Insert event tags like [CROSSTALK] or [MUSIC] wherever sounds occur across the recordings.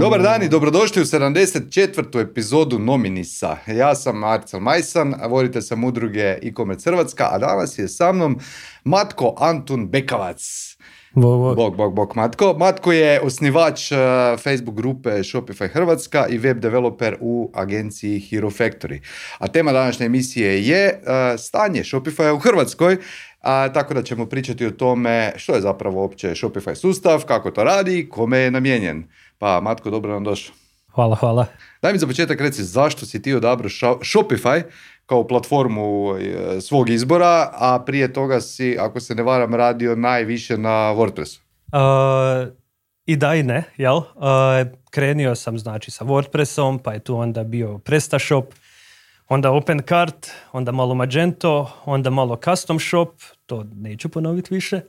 Dobar dan i dobrodošli u 74. epizodu Nominisa. Ja sam Marcel Majsan, voditelj sam udruge e-commerce Hrvatska, a danas je sa mnom Matko Antun Bekavac. Bog, Bog, bog, bog, Matko. Matko je osnivač uh, Facebook grupe Shopify Hrvatska i web developer u agenciji Hero Factory. A tema današnje emisije je uh, stanje Shopify u Hrvatskoj, a, tako da ćemo pričati o tome što je zapravo uopće Shopify sustav, kako to radi, kome je namijenjen. Pa Matko, dobro nam došao. Hvala, hvala. Daj mi za početak reci zašto si ti odabrao Shopify kao platformu e, svog izbora, a prije toga si, ako se ne varam, radio najviše na WordPressu. Uh, I da i ne, jel? Uh, krenio sam znači sa WordPressom, pa je tu onda bio PrestaShop, onda OpenCart, onda malo Magento, onda malo Custom Shop, to neću ponoviti više.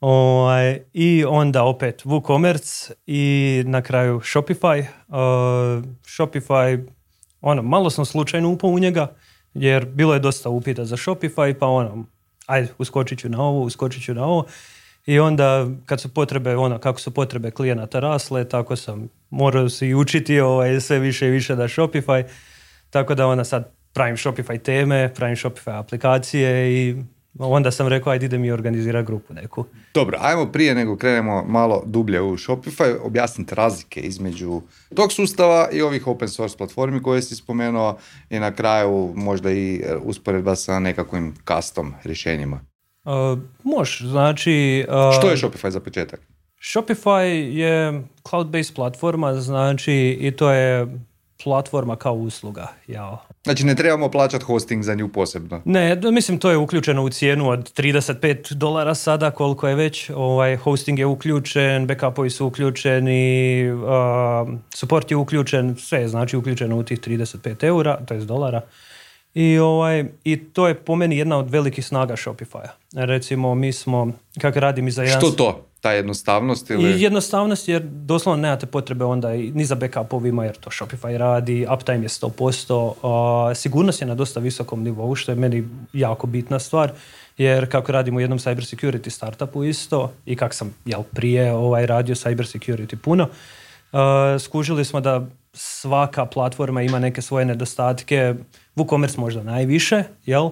Ovaj, I onda opet WooCommerce i na kraju Shopify. Uh, Shopify, ono, malo sam slučajno upao u njega, jer bilo je dosta upita za Shopify, pa ono, ajde, uskočit ću na ovo, uskočit ću na ovo. I onda kad su potrebe, ono, kako su potrebe klijenata rasle, tako sam morao se i učiti ovaj, sve više i više da Shopify. Tako da onda sad pravim Shopify teme, pravim Shopify aplikacije i onda sam rekao ajde idem i organizirati grupu neku. Dobro, ajmo prije nego krenemo malo dublje u Shopify, objasniti razlike između tog sustava i ovih open source platformi koje si spomenuo i na kraju možda i usporedba sa nekakvim custom rješenjima. Uh, može, znači... Uh, Što je Shopify za početak? Shopify je cloud-based platforma, znači i to je platforma kao usluga. Ja. Znači ne trebamo plaćati hosting za nju posebno? Ne, mislim to je uključeno u cijenu od 35 dolara sada koliko je već. Ovaj, hosting je uključen, backupovi su uključeni, uh, support je uključen, sve je znači uključeno u tih 35 eura, to je dolara. I, ovaj, I to je po meni jedna od velikih snaga Shopify. Recimo, mi smo, kako radim i za jedan... Što to? Ta jednostavnost? Ili... I jednostavnost jer doslovno nemate potrebe onda ni za backupovima jer to Shopify radi, uptime je 100%, uh, sigurnost je na dosta visokom nivou što je meni jako bitna stvar jer kako radim u jednom cyber security startupu isto i kak sam jel, prije ovaj, radio cyber security puno, uh, skužili smo da svaka platforma ima neke svoje nedostatke, WooCommerce možda najviše, jel?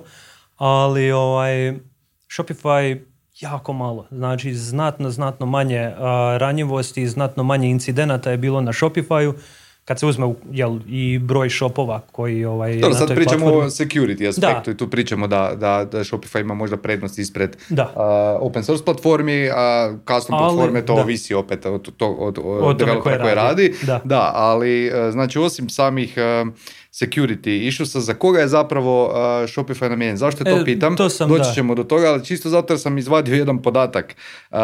Ali ovaj, Shopify jako malo. Znači, znatno, znatno manje ranjivosti, znatno manje incidenata je bilo na Shopify-u kad se uzme jel, i broj shopova koji ovaj, Dobro, sad pričamo o security aspektu i tu pričamo da, da, da Shopify ima možda prednost ispred da. open source platformi, a custom ali, platforme to ovisi opet od, od, od, od developera koje radi. Da. da, ali e, znači osim samih uh, security issuesa, za koga je zapravo uh, Shopify namijenjen? Zašto je to e, pitam? To sam, Doći ćemo do toga, ali čisto zato jer sam izvadio jedan podatak. Uh,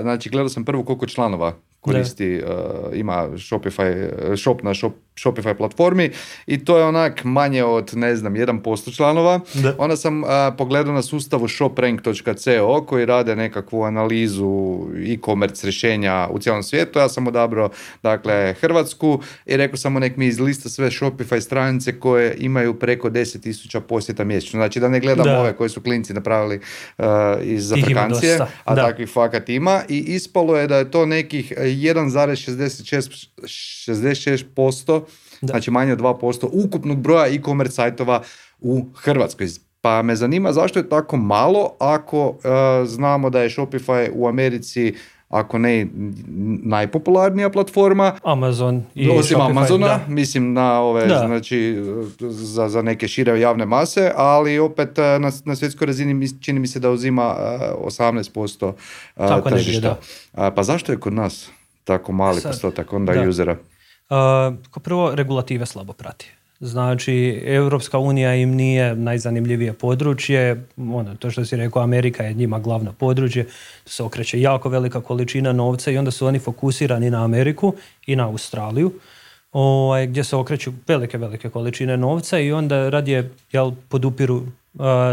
znači, gledao sam prvo koliko članova koristi, uh, ima Shopify, shop na shop, Shopify platformi i to je onak manje od, ne znam, 1% članova. Da. Onda sam uh, pogledao na sustavu shoprank.co koji rade nekakvu analizu e-commerce rješenja u cijelom svijetu. Ja sam odabrao, dakle, Hrvatsku i rekao samo nek mi izlista sve Shopify stranice koje imaju preko 10.000 posjeta mjesečno. Znači da ne gledam ove koje su klinci napravili uh, iz aplikacije, a da. takvih fakat ima i ispalo je da je to nekih 1,66% znači manje od 2% ukupnog broja e-commerce sajtova u Hrvatskoj. Pa me zanima zašto je tako malo ako uh, znamo da je Shopify u Americi ako ne najpopularnija platforma. Amazon i Osim Shopify, Amazona, da. mislim na ove, da. znači za, za neke šire javne mase, ali opet e, na, na svjetskoj razini čini mi se da uzima 18% uh, Tako tržišta. Negdje, pa zašto je kod nas tako mali postotak onda da. usera? Uh, prvo, regulative slabo prati. Znači, Europska unija im nije najzanimljivije područje, ono, to što si rekao, Amerika je njima glavno područje, se okreće jako velika količina novca i onda su oni fokusirani na Ameriku i na Australiju, ovaj, gdje se okreću velike, velike količine novca i onda radije jel, podupiru uh,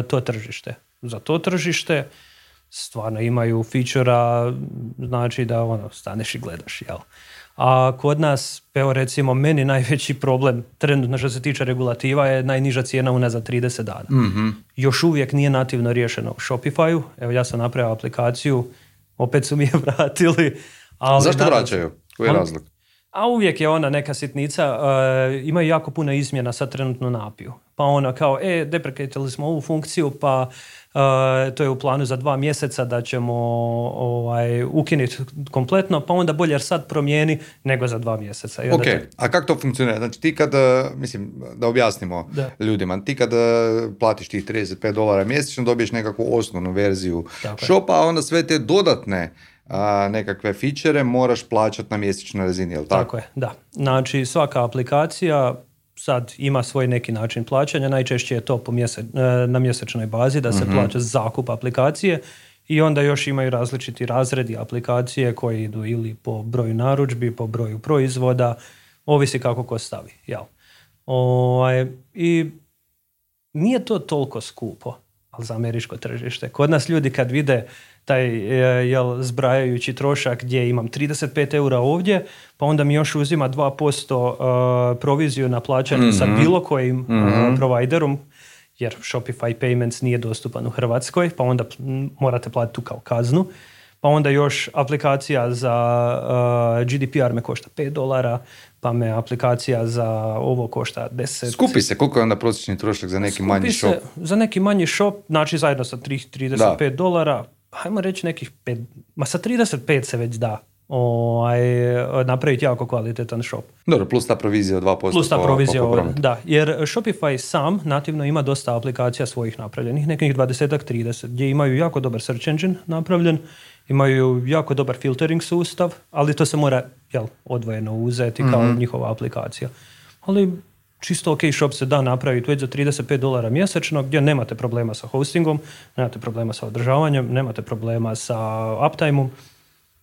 to tržište. Za to tržište stvarno imaju fičora, znači da ono, staneš i gledaš, jel? A kod nas, evo recimo, meni najveći problem trenutno što se tiče regulativa je najniža cijena unazad 30 dana. Mhm. Još uvijek nije nativno riješeno u Shopify-u. Evo ja sam napravio aplikaciju, opet su mi je [LAUGHS] vratili. Ali Zašto vraćaju? Koji je razlog? A uvijek je ona neka sitnica, e, imaju jako puno izmjena sad trenutno na API-u. Pa ono kao, e, deprecatili smo ovu funkciju, pa e, to je u planu za dva mjeseca da ćemo ovaj, ukinuti kompletno, pa onda bolje sad promijeni nego za dva mjeseca. I Ok, te- a kako to funkcionira? Znači ti kad, eh, mislim, da objasnimo Da. ljudima, ti kad platiš tih 35 dolara mjesečno, dobiješ nekakvu osnovnu verziju Tako shopa, a onda sve te dodatne a, nekakve fičere moraš plaćati na mjesečnoj razini, jel tako? Tako je, da. Znači svaka aplikacija sad ima svoj neki način plaćanja, najčešće je to po mjese- e, na mjesečnoj bazi da se plaća zakup aplikacije i onda još imaju različiti razredi aplikacije koji idu ili po broju narudžbi, po broju proizvoda, ovisi kako ko stavi. Jel? Ovaj, I nije to toliko skupo, ali za američko tržište. Kod nas ljudi kad vide taj e, jel, zbrajajući trošak gdje imam 35 eura ovdje, pa onda mi još uzima 2% e, proviziju na plaćanje sa bilo kojim e, providerom, jer Shopify Payments nije dostupan u Hrvatskoj, pa onda morate platiti tu kao kaznu. Pa onda još aplikacija za e, GDPR me košta 5 dolara, pa me aplikacija za ovo košta 10. Skupi se, koliko je onda prosječni trošak za neki Skupi manji se shop? Za neki manji shop, znači zajedno sa tri- 35 dolara, ajmo reći nekih 5, ma sa 35 se već da ovaj, napraviti jako kvalitetan shop. Dobro, plus ta provizija od 2% Plus ta po- provizija, po- po da, jer Shopify sam nativno ima dosta aplikacija svojih napravljenih, nekih 20-ak, 30, gdje imaju jako dobar search engine napravljen, imaju jako dobar filtering sustav, ali to se mora jel, odvojeno uzeti kao Mhm. njihova aplikacija. Ali čisto ok shop se da napraviti već za 35 dolara mjesečno gdje nemate problema sa hostingom, nemate problema sa održavanjem, nemate problema sa uptimeom.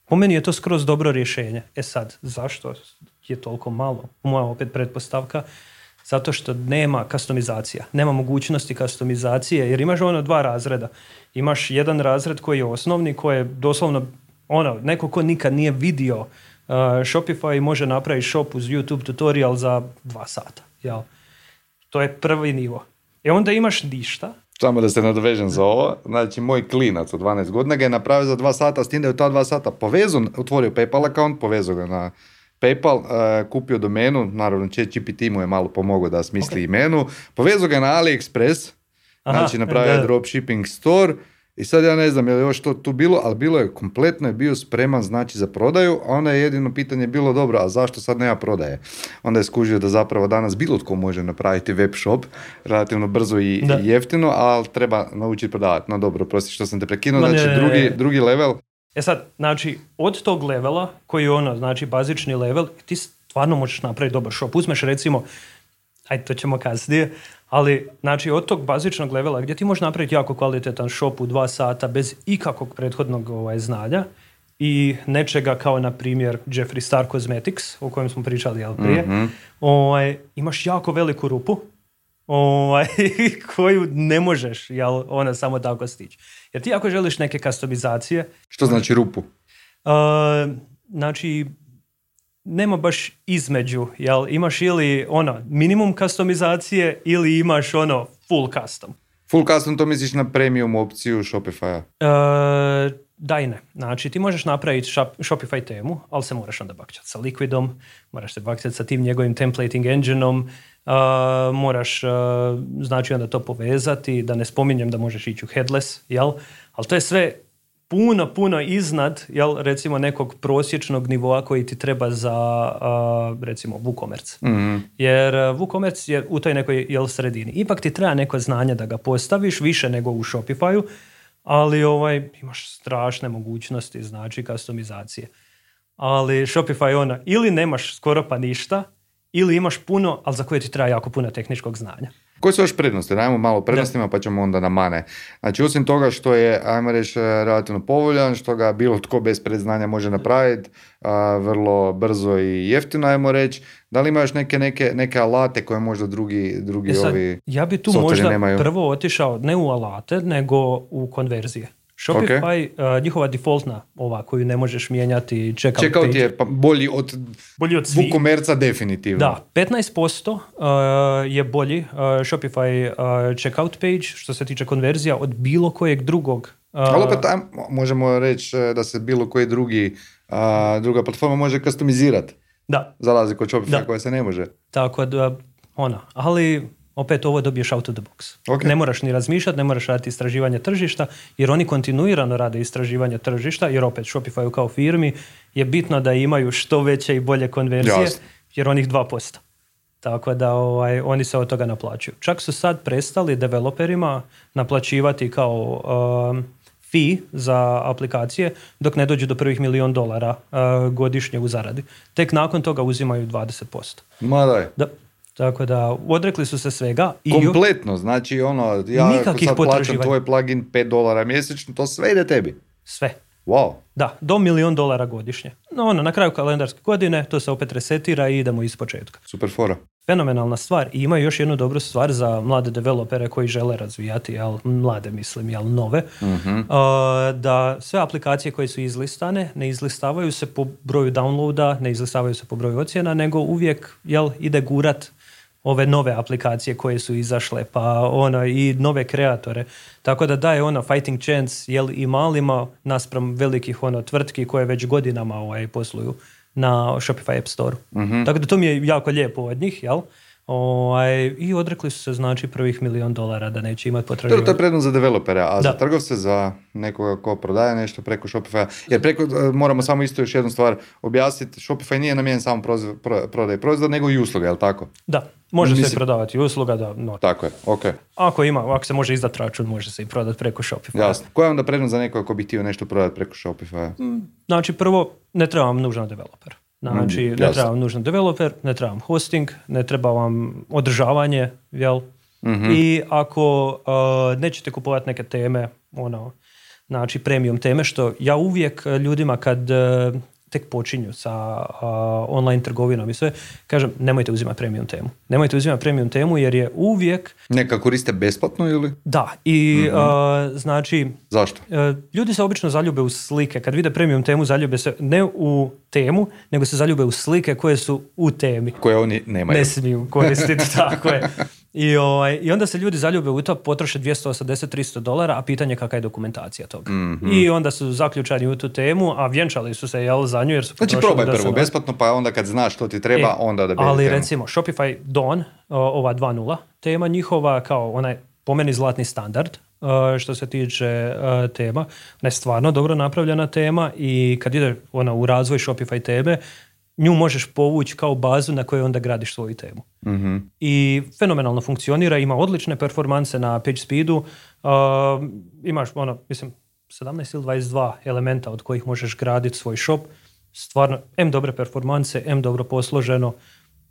Po meni je to skroz dobro rješenje. E sad, zašto je toliko malo? Moja opet pretpostavka, zato što nema kastomizacija, nema mogućnosti kastomizacije, jer imaš ono dva razreda. Imaš jedan razred koji je osnovni, koji je doslovno ono, neko ko nikad nije vidio uh, Shopify može napraviti shop uz YouTube tutorial za dva sata. Jel? To je prvi nivo. E onda imaš ništa, Samo da se nadovežem za ovo, znači moj klinac od 12 godina ga je napravio za dva sata, s tim da je u ta dva sata povezao, otvorio PayPal account, povezao ga na PayPal, e, kupio domenu, naravno ChatGPT mu je malo pomogao da smisli imenu, povezao ga na AliExpress, Aha, znači napravio da. dropshipping store i sad ja ne znam je li još to tu bilo, ali bilo je kompletno je bio spreman znači za prodaju, a onda je jedino pitanje bilo dobro, a zašto sad nema prodaje? Onda je skužio da zapravo danas bilo tko može napraviti web shop relativno brzo i, Da. i jeftino, ali treba naučiti prodavati. No dobro, prosti što sam te prekinuo, ne, znači ne, ne. drugi, drugi level, E sad, znači, od tog levela, koji je ono, znači, bazični level, ti stvarno možeš napraviti dobar shop. Uzmeš recimo, ajde, to ćemo kasnije, ali, znači, od tog bazičnog levela gdje ti možeš napraviti jako kvalitetan shop u dva sata bez ikakvog prethodnog ovaj, znanja i nečega kao, na primjer, Jeffree Star Cosmetics, o kojem smo pričali, jel, prije, ovaj, imaš jako veliku rupu, ovaj, [LAUGHS] koju ne možeš jel, ona samo tako stići. Jer ti ako želiš neke kastomizacije, što znači rupu? Uh, znači, nema baš između, jel? Imaš ili ono, minimum kastomizacije ili imaš ono, full custom. Full custom to misliš na premium opciju Shopify-a. Uh, da i ne. Znači, ti možeš napraviti shop- Shopify temu, ali se moraš onda bakćati sa Liquidom, moraš se bakćati sa tim njegovim templating engine-om, uh, moraš, uh, znači, onda to povezati, da ne spominjem da možeš ići u headless, jel? Ali to je sve puno, puno iznad, jel, recimo nekog prosječnog nivoa koji ti treba za, uh, recimo, WooCommerce. Mhm. Jer WooCommerce je u toj nekoj jel, sredini. Ipak ti treba neko znanje da ga postaviš, više nego u Shopify-u, ali ovaj, imaš strašne mogućnosti, znači, kastomizacije. Ali Shopify ono, ili nemaš skoro pa ništa, ili imaš puno, ali za koje ti treba jako puno tehničkog znanja. Koje su još prednosti? Dajmo malo prednostima pa ćemo onda na mane. Znači, osim toga što je, ajmo reći, relativno povoljan, što ga bilo tko bez predznanja može napraviti, vrlo brzo i jeftino, ajmo reći, da li ima još neke, neke, neke alate koje možda drugi, drugi E sad, ovi... ja bi tu možda nemaju? prvo otišao ne u alate, nego u konverzije. Shopify, uh, njihova defaultna, ova koju ne možeš mijenjati, checkout, Checkout page, je pa bolji od bolji od svih. WooCommerce definitivno. Da, 15% uh, je bolji uh, Shopify uh, checkout page što se tiče konverzija od bilo kojeg drugog. uh, Ali opet možemo reći da se bilo koji drugi, druga platforma može customizirati. da, Za razliku od Shopify Da. koja se ne može. tako da, ona, ali opet ovo dobiješ out of the box. Ok. Ne moraš ni razmišljati, ne moraš raditi istraživanje tržišta, jer oni kontinuirano rade istraživanje tržišta, jer opet Shopify kao firmi je bitno da imaju što veće i bolje konverzije, Jasno. jer onih 2%. Tako da ovaj, oni se od toga naplaćuju. Čak su sad prestali developerima naplaćivati kao um, fee za aplikacije dok ne dođu do prvih milion dolara uh, godišnje u zaradi. Tek nakon toga uzimaju 20%. Ma daj. Da. Tako da odrekli su se svega i Kompletno, znači ono, ja ako Nikakvih sad plaćam tvoj plugin 5 dolara mjesečno, to sve ide tebi. sve. Wow. Da, do milion dolara godišnje. No, ono, na kraju kalendarske godine to se opet resetira i idemo iz početka. Super fora. Fenomenalna stvar i ima još jednu dobru stvar za mlade developere koji žele razvijati, jel, mlade mislim, jel, nove, a, da sve aplikacije koje su izlistane ne izlistavaju se po broju downloada, ne izlistavaju se po broju ocjena, nego uvijek jel, ide gurat ove nove aplikacije koje su izašle, pa ono i nove kreatore. Tako da daje ono fighting chance jel, i malima naspram velikih ono tvrtki koje već godinama ovaj, posluju na Shopify App Store. Tako da to mi je jako lijepo od njih, jel? Ovaj, I odrekli su se znači prvih milion dolara da neće imati To, to je prednost za developere, a za Da. trgovce, za nekoga ko prodaje nešto preko Shopify. Jer preko, e, moramo samo isto još jednu stvar objasniti, Shopify nije namijenjen samo proz- pro, proizvoda, nego i usluga, je li tako? Da, može se Mislim- prodavati usluga, da, no. Tako je, ok, Ako ima, ako se može izdati račun, može se i prodati preko Shopify. jasno. Koja je onda prednost za nekoga ko bi htio nešto prodati preko Shopify? Znači, prvo, ne treba vam nužno developer. Znači, Mm, ne treba vam nužno developer, ne treba vam hosting, ne treba vam održavanje, jel? Mhm. I ako uh, nećete kupovati neke teme, ono, znači premium teme, što ja uvijek uh, ljudima kad uh, tek počinju sa uh, online trgovinom i sve, kažem, nemojte uzimati premium temu. Nemojte uzimati premium temu jer je uvijek, Neka koriste besplatno ili? da, i Mhm. uh, znači, Zašto? E, Ljudi se obično zaljube u slike. Kad vide premium temu, zaljube se ne u temu, nego se zaljube u slike koje su u temi. Koje oni nemaju. Ne smiju koristiti, [LAUGHS] tako je. I, ovaj, I onda se ljudi zaljube u to, potroše 280-300 dolara, a pitanje je kakva je dokumentacija toga. Mhm. I onda su zaključani u tu temu, a vjenčali su se jel, za nju jer su Znači probaj da se prvo na- besplatno, pa onda kad znaš što ti treba, E, onda da Ali temu. recimo Shopify Dawn, ova 2.0 tema njihova kao onaj po meni zlatni standard e, što se tiče e, tema. Ona je stvarno dobro napravljena tema i kad ide ona u razvoj Shopify teme, nju možeš povući kao bazu na kojoj onda gradiš svoju temu. Mhm. I fenomenalno funkcionira, ima odlične performanse na page speedu. Uh, imaš, ono, mislim, 17 ili 22 elementa od kojih možeš graditi svoj shop. Stvarno, M dobre performanse, M dobro posloženo,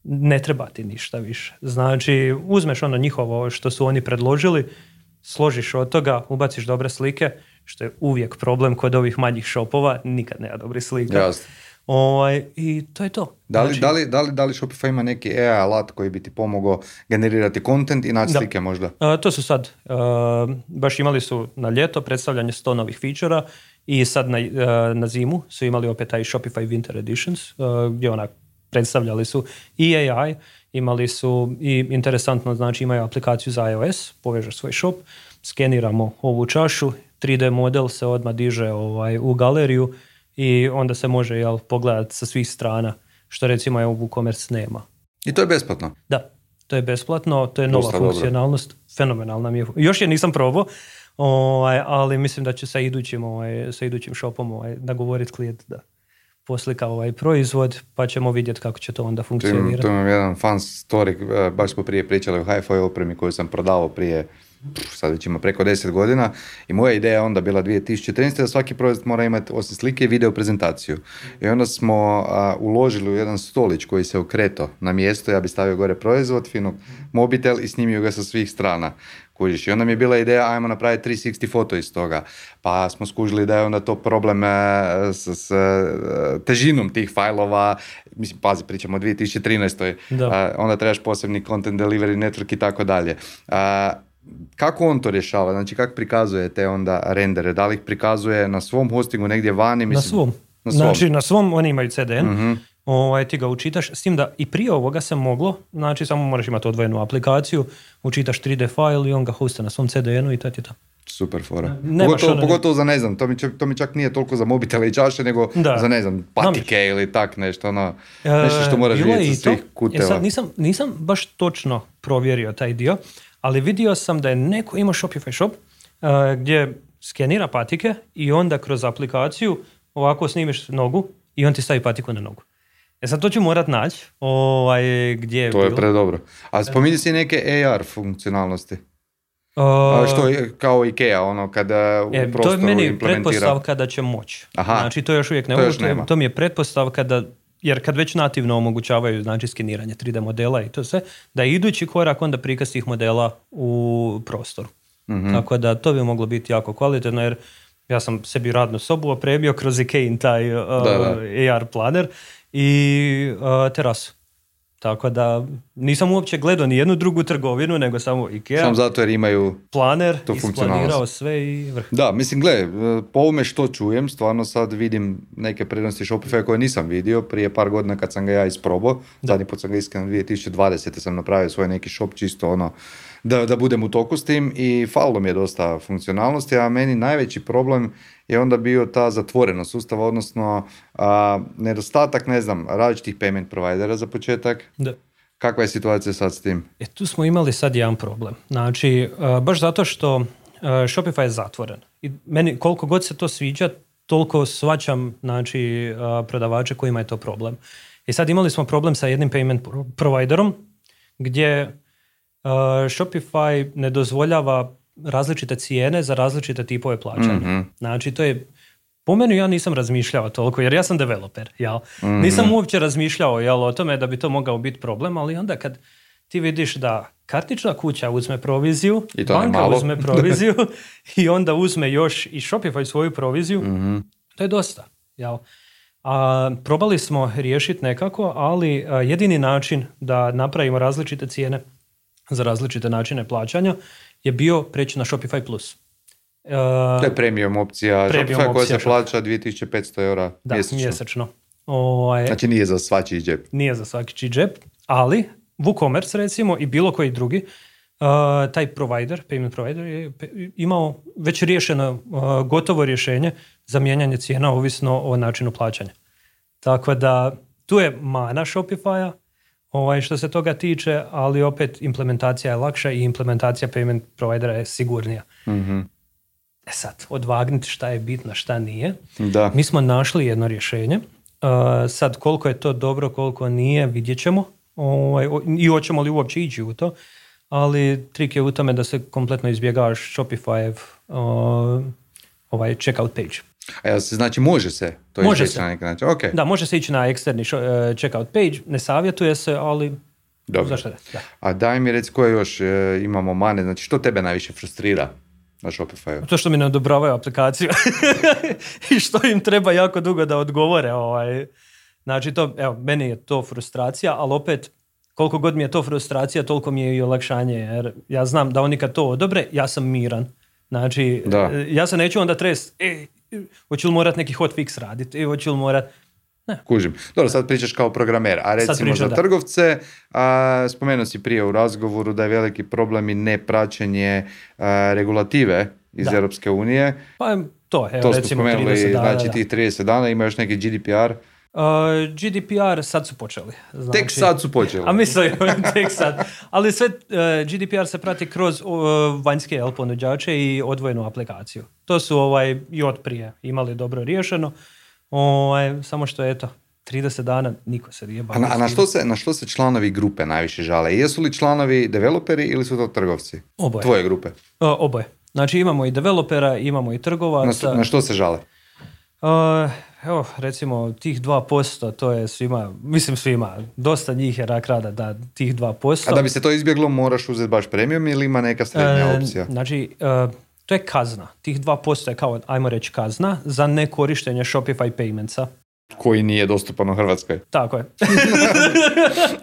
ne treba ti ništa više. Znači, uzmeš ono njihovo što su oni predložili, složiš od toga, ubaciš dobre slike, što je uvijek problem kod ovih manjih shopova, nikad nema dobrih slika. Jasno. Ovaj, I to je to. Da li, Znači- da, li, da, li, da li Shopify ima neki AI alat koji bi ti pomogao generirati content i naći Da. slike možda? A, to su sad, a, baš imali su na ljeto predstavljanje 100 novih featura i sad na, a, na zimu su imali opet taj Shopify Winter Editions a, gdje onak predstavljali su i AI, imali su i interesantno, znači imaju aplikaciju za iOS, povežeš svoj shop, skeniramo ovu čašu, 3D model se odmah diže ovaj, u galeriju i onda se može jel, pogledati sa svih strana, što recimo je u WooCommerce nema. I to je besplatno. Da, to je besplatno, to je nova Dosta dobro. funkcionalnost, fenomenalna mi je. Još je nisam probao, ovaj, ali mislim da će sa idućim, ovaj, sa idućim shopom ovaj, nagovoriti klijent da poslika ovaj proizvod, pa ćemo vidjeti kako će to onda funkcionirati. tu imam jedan fun story, e, baš smo prije pričali o hi-fi opremi koju sam prodavao prije, sad već ima preko 10 godina i moja ideja je onda bila 2013. da svaki proizvod mora imati osim slike i video prezentaciju. I onda smo a, uložili u jedan stolić koji se okreto na mjesto, ja bi stavio gore proizvod, fino mobitel i snimio ga sa svih strana. Kužiš. I onda mi je bila ideja, ajmo napraviti 360 foto iz toga. Pa smo skužili da je onda to problem e, s, s e, težinom tih fajlova. Mislim, pazi, pričamo o 2013. Da. A, onda trebaš posebni content delivery network i tako dalje. A, kako on to rješava? Znači, kako prikazuje te onda rendere? Da li ih prikazuje na svom hostingu negdje vani? na svom. Na svom. Znači, na svom oni imaju CDN. Mhm. Ovaj, ti ga učitaš, s tim da i prije ovoga se moglo, znači samo moraš imati odvojenu aplikaciju, učitaš 3D file i on ga hosta na svom CDN-u i to ti je to. Super fora. Nemaš Pogotovo, ono- pogotovo za ne znam, to mi, čak, to mi čak nije toliko za mobitele i čaše, nego Da. za ne znam, patike ili tak nešto, ono, E, nešto što moraš vidjeti sa svih to. kuteva. E sad, nisam, nisam baš točno provjerio taj dio, ali vidio sam da je neko imao Shopify shop e, gdje skenira patike i onda kroz aplikaciju ovako snimiš nogu i on ti stavi patiku na nogu. E sad to ću morat naći ovaj, gdje je To je bilo. predobro. A spominji si neke AR funkcionalnosti. E, A što je kao Ikea, ono kada u E, to je prostoru meni implementira. pretpostavka da će moći. Aha. Znači, to još uvijek ne To još to, je- nema. to mi je pretpostavka da, jer kad već nativno omogućavaju znači, skeniranje 3D modela i to sve, da je idući korak onda prikaz tih modela u prostoru. Mhm. Tako da to bi moglo biti jako kvalitetno, jer ja sam sebi radnu sobu opremio kroz Ikein taj uh, Da, AR planer i uh, terasu. Tako da nisam uopće gledao ni jednu drugu trgovinu, nego samo Ikea, Samo zato jer imaju planer, tu isplanirao sve i vrh. Da, mislim, gle, po ovome što čujem, stvarno sad vidim neke prednosti Shopify koje nisam vidio prije par godina kad sam ga ja isprobao. Zadnji put sam ga iskreno 2020. sam napravio svoj neki shop čisto ono da, da budem u toku s tim i falilo mi je dosta funkcionalnosti, a meni najveći problem je onda bio ta zatvorenost sustava, odnosno a, nedostatak, ne znam, različitih payment providera za početak. Da. Kakva je situacija sad s tim? E, tu smo imali sad jedan problem. Znači, uh, baš zato što uh, Shopify je zatvoren. I meni koliko god se to sviđa, toliko svačam znači, uh, prodavače kojima je to problem. I sad imali smo problem sa jednim payment pro- providerom gdje uh, Shopify ne dozvoljava različite cijene za različite tipove plaćanja. Znači, to je po meni ja nisam razmišljao toliko, jer ja sam developer, jel? Nisam uopće razmišljao jel, o tome da bi to mogao biti problem, ali onda kad ti vidiš da kartična kuća uzme proviziju, I to banka malo. uzme [LAUGHS] proviziju i onda uzme još i Shopify svoju proviziju, to je dosta. Jel? A, probali smo riješiti nekako, ali a, jedini način da napravimo različite cijene za različite načine plaćanja je bio preći na Shopify Plus. E, To je premium opcija Premium Shopify koja opcija se plaća 2500 eura da, mjesečno. mjesečno. Ovaj, Znači nije za svačiji džep. nije za svaki džep, ali WooCommerce recimo i bilo koji drugi, uh, taj provider, payment provider je imao već riješeno uh, gotovo rješenje za mijenjanje cijena ovisno o načinu plaćanja. Tako da tu je mana Shopify-a ovaj, što se toga tiče, ali opet implementacija je lakša i implementacija payment providera je sigurnija. E sad, odvagniti šta je bitno, šta nije. Da. Mi smo našli jedno rješenje. Uh, sad, koliko je to dobro, koliko nije, vidjet ćemo. Ovaj, I hoćemo li uopće ići u to. Ali trik je u tome da se kompletno izbjegavaš Shopify uh, ovaj checkout page. A jel se, znači može se to Može se. na neki način? Ok, Da, može se ići na eksterni uh, checkout page, ne savjetuje se, ali dobro. zašto ne? Da. A daj mi reci koje još e, imamo mane, znači što tebe najviše frustrira na Shopify? To što mi ne odobravaju aplikaciju [LAUGHS] i što im treba jako dugo da odgovore. Ovaj. Znači, to, evo, meni je to frustracija, ali opet, koliko god mi je to frustracija, toliko mi je i olakšanje, jer ja znam da oni kad to odobre, ja sam miran. Znači, Da. e, ja se neću onda trest, e, hoću li morat neki hotfix raditi, e, hoću li morat... Kužim. Dobro, sad pričaš kao programer, a recimo pričam, za da. trgovce, a, spomenuo si prije u razgovoru da je veliki problem i nepraćenje a, regulative iz Da. Europske unije. Pa to, evo, To smo recimo spomenuli, 30 dana. znači da. tih 30 dana, ima još neki GDPR. Uh, GDPR sad su počeli. Znači, Tek sad su počeli. A mislim, [LAUGHS] tek sad. Ali sve uh, GDPR se prati kroz uh, vanjske jel, ponuđače i odvojenu aplikaciju. To su ovaj, i od prije imali dobro riješeno. Ovaj, samo što eto, 30 dana niko se nije A bavio na, a na što, se, na što se članovi grupe najviše žale? Jesu li članovi developeri ili su to trgovci? Oboje. Tvoje grupe. Uh, oboje. Znači imamo i developera, imamo i Na, trgovaca. što- na što se žale? Evo, recimo, tih 2%, to je svima, mislim svima, dosta njih je rak rada da tih 2%. A da bi se to izbjeglo, moraš uzeti baš premium ili ima neka srednja E, opcija? Znači, e, to je kazna. Tih 2% je kao, ajmo reći, kazna za nekorištenje Shopify paymentsa. Koji nije dostupan u Hrvatskoj. Tako je.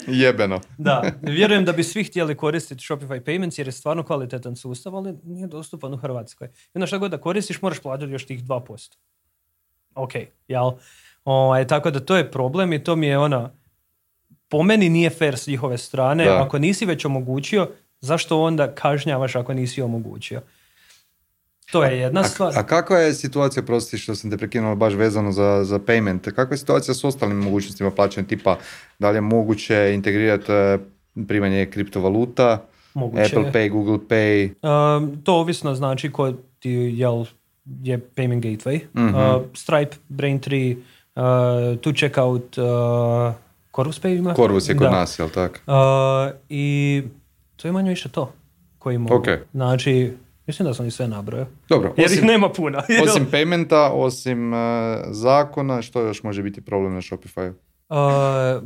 [LAUGHS] Jebeno. da, vjerujem da bi svi htjeli koristiti Shopify Payments jer je stvarno kvalitetan sustav, ali nije dostupan u Hrvatskoj. I onda šta god da koristiš, moraš platiti još tih 2%. Ok, jel? Ovaj, tako da to je problem i to mi je ono, po meni nije fair s njihove strane. Da. Ako nisi već omogućio, zašto onda kažnjavaš ako nisi omogućio? To je jedna stvar. A kakva je situacija, prosti što sam te prekinuo baš vezano za, za payment, kakva je situacija s ostalim mogućnostima plaćanja tipa, da li je moguće integrirati e, primanje kriptovaluta, Moguće Apple. Pay, Google Pay, Um, to ovisno znači ko ti jel, je payment gateway. Mhm. Uh, Stripe, Braintree, uh, tu checkout, uh, Corvus Pay ima. Corvus je kod Da. nas, jel tako? Uh, I to je manje više to koji mogu. Ok. Znači, mislim da sam ih sve nabrojao. Dobro, Jer ih osim, nema puno. [LAUGHS] osim paymenta, osim e, zakona, što još može biti problem na Shopify? Uh,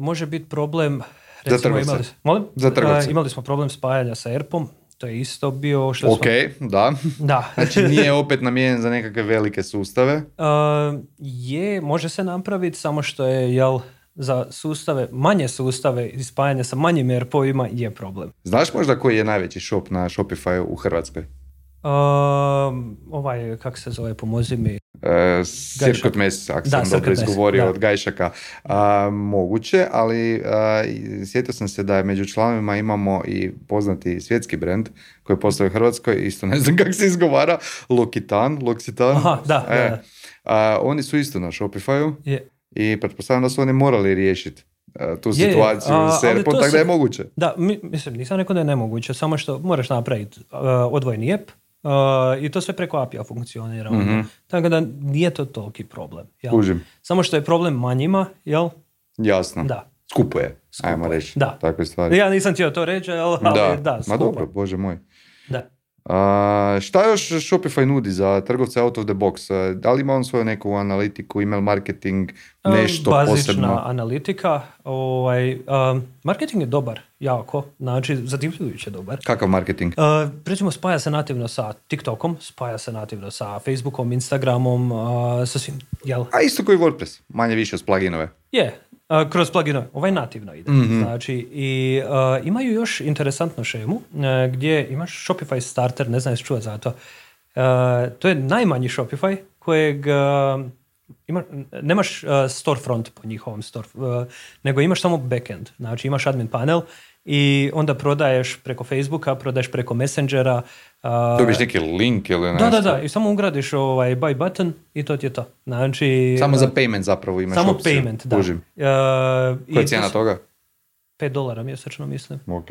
može biti problem recimo, trgovce. imali, molim? Za trgovce. Uh, imali smo problem spajanja sa ERP-om, to je isto bio što Ok, smo... da. [LAUGHS] Da. Znači nije opet namijenjen za nekakve velike sustave. Uh, je, može se napraviti, samo što je, jel, za sustave, manje sustave i spajanje sa manjim ERP-ovima je problem. Znaš možda koji je najveći shop na Shopify u Hrvatskoj? Um, ovaj, kako se zove, pomozi mi. E, Sirkot Mes, ako sam dobro izgovorio da. od Gajšaka. A, moguće, ali a, i sjetio sam se da je među članovima imamo i poznati svjetski brand koji postoji u Hrvatskoj, isto ne znam [LAUGHS] kako se izgovara, Lokitan, Loksitan. Aha, da, E, da. a, oni su isto na Shopify-u Je. i pretpostavljam da su oni morali riješiti e, tu Je, situaciju a, s ERP-om, tako da je moguće. Da, mi, mislim, nisam rekao da je nemoguće, samo što moraš napraviti uh, odvojeni app uh, i to sve preko API-a funkcionira. onda. Tako da nije to toliki problem. Jel? Kužim. Samo što je problem manjima, jel? Jasno. Da. Skupo je, Skupo ajmo reći. da. Takve stvari. Ja nisam htio to reći, ali ali da, da, ma skupo. dobro, bože moj. Da. A, šta još Shopify nudi za trgovce out of the box? Da li ima on svoju neku analitiku, email marketing, nešto Bazična posebno? analitika. Ovaj, um, marketing je dobar, jako. Znači, zadivljujuće dobar. Kakav marketing? Uh, recimo spaja se nativno sa TikTokom, spaja se nativno sa Facebookom, Instagramom, uh, sa svim, jel? A isto koji WordPress, manje više uz pluginove. Je, uh, kroz pluginove, ovaj nativno ide. Mhm. Znači, i uh, imaju još interesantnu šemu uh, gdje imaš Shopify starter, ne znam jesi čuo za to. Uh, to je najmanji Shopify kojeg uh, ima, nemaš uh, storefront po njihovom store, uh, nego imaš samo backend. Znači imaš admin panel i onda prodaješ preko Facebooka, prodaješ preko Messengera. Uh, Dobiš neki link ili nešto? da, da, da, i samo ugradiš ovaj buy button i to ti je to. Znači, Samo za payment zapravo imaš samo opciju. payment, da. Kužim. Uh, Koja je cijena to- toga? 5 dolara mjesečno, mislim. Ok.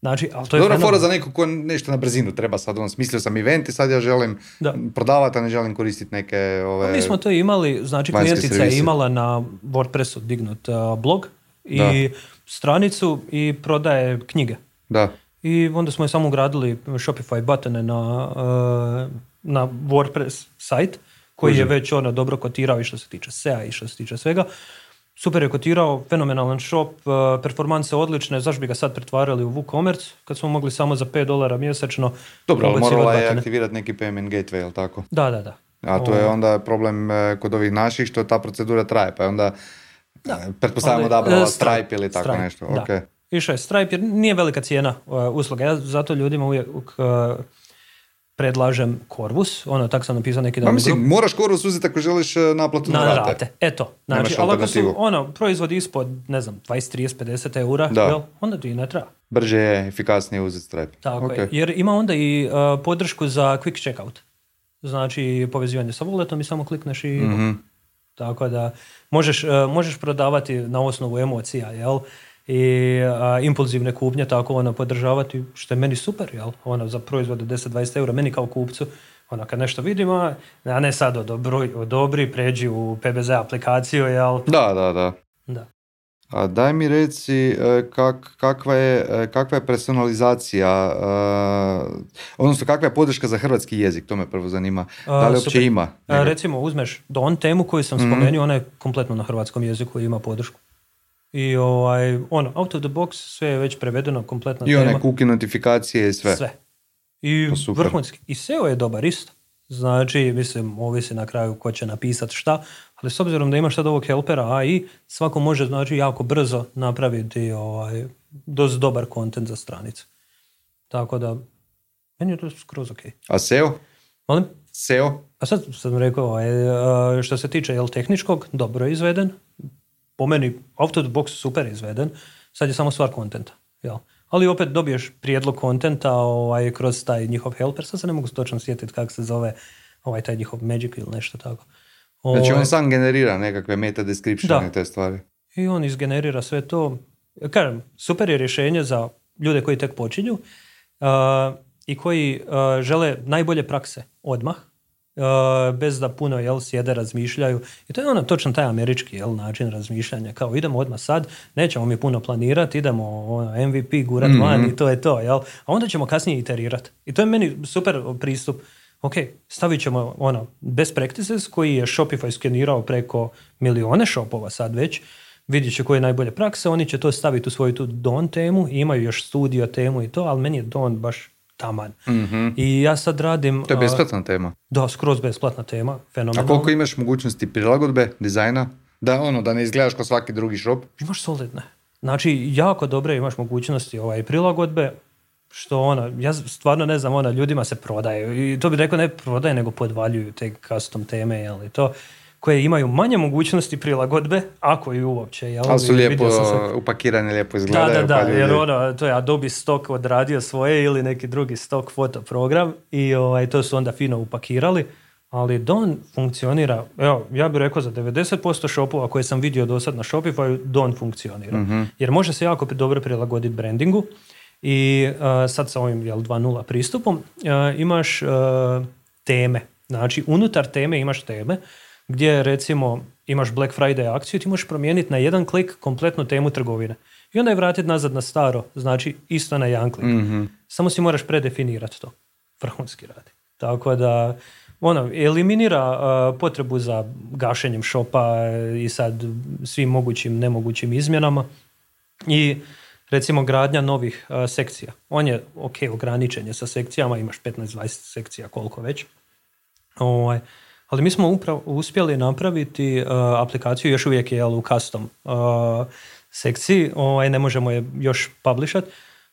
Znači, ali to je Dobra fora za neko ko nešto na brzinu treba sad. On, smislio sam event i sad ja želim Da. prodavati, a ne želim koristiti neke ove... Mi smo to imali, znači klijentica je imala na WordPressu dignut uh, blog i Da. stranicu i prodaje knjige. Da. I onda smo je samo ugradili Shopify butone na, uh, na WordPress sajt koji je već ono dobro kotirao i što se tiče SEA i što se tiče svega. Super je kotirao, fenomenalan shop, uh, performanse odlične, zašto bi ga sad pretvarali u WooCommerce kad smo mogli samo za 5 dolara mjesečno Dobro, ali morala je aktivirati neki payment gateway, jel tako? Da, da, da. A to je onda problem e, kod ovih naših što ta procedura traje, pa je onda e, pretpostavljamo da e, Stripe ili tako Stripe, nešto. da. ok. Išao je Stripe jer nije velika cijena uh, usluga. Ja zato ljudima uvijek uh, predlažem Corvus. Ono, tako sam napisao neki dan. u mislim, moraš Corvus uzeti ako želiš e, naplatu na, na rate. rate. Eto, znači, ali ako su ono, proizvodi ispod, ne znam, 20, 30, 50 eura, Da. jel, onda ti ne treba. Brže je, efikasnije uzeti Stripe. Tako Ok. je. Jer ima onda i uh, podršku za quick checkout. Znači povezivanje sa walletom i samo klikneš i Mhm. tako da možeš, uh, možeš prodavati na osnovu emocija, jel? I uh, impulzivne kupnje tako ono podržavati, što je meni super, jel? Ono za proizvode 10-20 eura, meni kao kupcu, ono kad nešto vidim, a a ne sad odobri, odobri pređi u PBZ aplikaciju, jel? Da, da, da. Da. A daj mi reci e, kak, kakva, je, e, kakva je personalizacija, e, odnosno kakva je podrška za hrvatski jezik, to me prvo zanima. Da li A, uopće ima? A, recimo uzmeš Don temu koju sam Mhm. spomenuo, ona je kompletno na hrvatskom jeziku i ima podršku. I ovaj, ono, out of the box, sve je već prevedeno, kompletna I one cookie notifikacije i sve. Sve. I super. vrhunski. I SEO je dobar isto. Znači, mislim, ovisi na kraju ko će napisati šta, ali s obzirom da imaš sad ovog helpera AI, svako može znači jako brzo napraviti ovaj, dosta dobar kontent za stranicu. Tako da, meni je to skroz ok. A SEO? Molim? SEO? A sad sam rekao, ovaj, što se tiče jel, tehničkog, dobro je izveden. Po meni, out of the box super izveden. Sad je samo stvar kontenta. Jel? Ali opet dobiješ prijedlog kontenta ovaj, kroz taj njihov helper. Sad se ne mogu točno sjetiti kako se zove ovaj, taj njihov Magic ili nešto tako. Znači on ovaj, sam generira nekakve meta description i te stvari. I on izgenerira sve to. Kažem, super je rješenje za ljude koji tek počinju i koji žele najbolje prakse odmah Uh, bez da puno jel, sjede razmišljaju. I to je ono točno taj američki jel, način razmišljanja. Kao idemo odmah sad, nećemo mi puno planirati, idemo ono, MVP gurat mm van i to je to. Jel? A onda ćemo kasnije iterirati. I to je meni super pristup. Ok, stavit ćemo ono, best practices koji je Shopify skenirao preko milijone shopova sad već, vidjet će koje je najbolje prakse, oni će to staviti u svoju tu Don temu, imaju još studio temu i to, ali meni je Don baš taman. mm I ja sad radim... To je besplatna tema. Da, skroz besplatna tema, fenomenalno. A koliko imaš mogućnosti prilagodbe, dizajna? Da, ono, da ne izgledaš kao svaki drugi shop? Imaš solidne. Znači, jako dobre imaš mogućnosti ovaj, prilagodbe, što ono, ja stvarno ne znam, ona, ljudima se prodaje. I to bi rekao ne prodaje, nego podvaljuju te custom teme, jel, to koje imaju manje mogućnosti prilagodbe, ako i uopće. Jel? Ali su lijepo se... upakirane, lijepo izgledaju. Da, da, da, jer ono, to je Adobe Stock odradio svoje ili neki drugi stock foto program i ovaj, to su onda fino upakirali. Ali Don funkcionira, evo, ja bih rekao za 90% shopova koje sam vidio do sad na Shopify, Don funkcionira. Mhm. Jer može se jako dobro prilagoditi brandingu i uh, sad sa ovim jel, 2.0 pristupom uh, imaš uh, teme. Znači, unutar teme imaš teme gdje recimo imaš Black Friday akciju, ti možeš promijeniti na jedan klik kompletnu temu trgovine. I onda je vratiti nazad na staro, znači isto na jedan klik. mm Samo si moraš predefinirati to. Vrhunski radi. Tako da, ono, eliminira potrebu za gašenjem šopa i sad svim mogućim, nemogućim izmjenama. I recimo gradnja novih sekcija. On je, ok, ograničen je sa sekcijama, imaš 15-20 sekcija, koliko već. Ovaj, ali mi smo upravo uspjeli napraviti uh, aplikaciju, još uvijek je u custom uh, sekciji, ovaj, ne možemo je još publishat,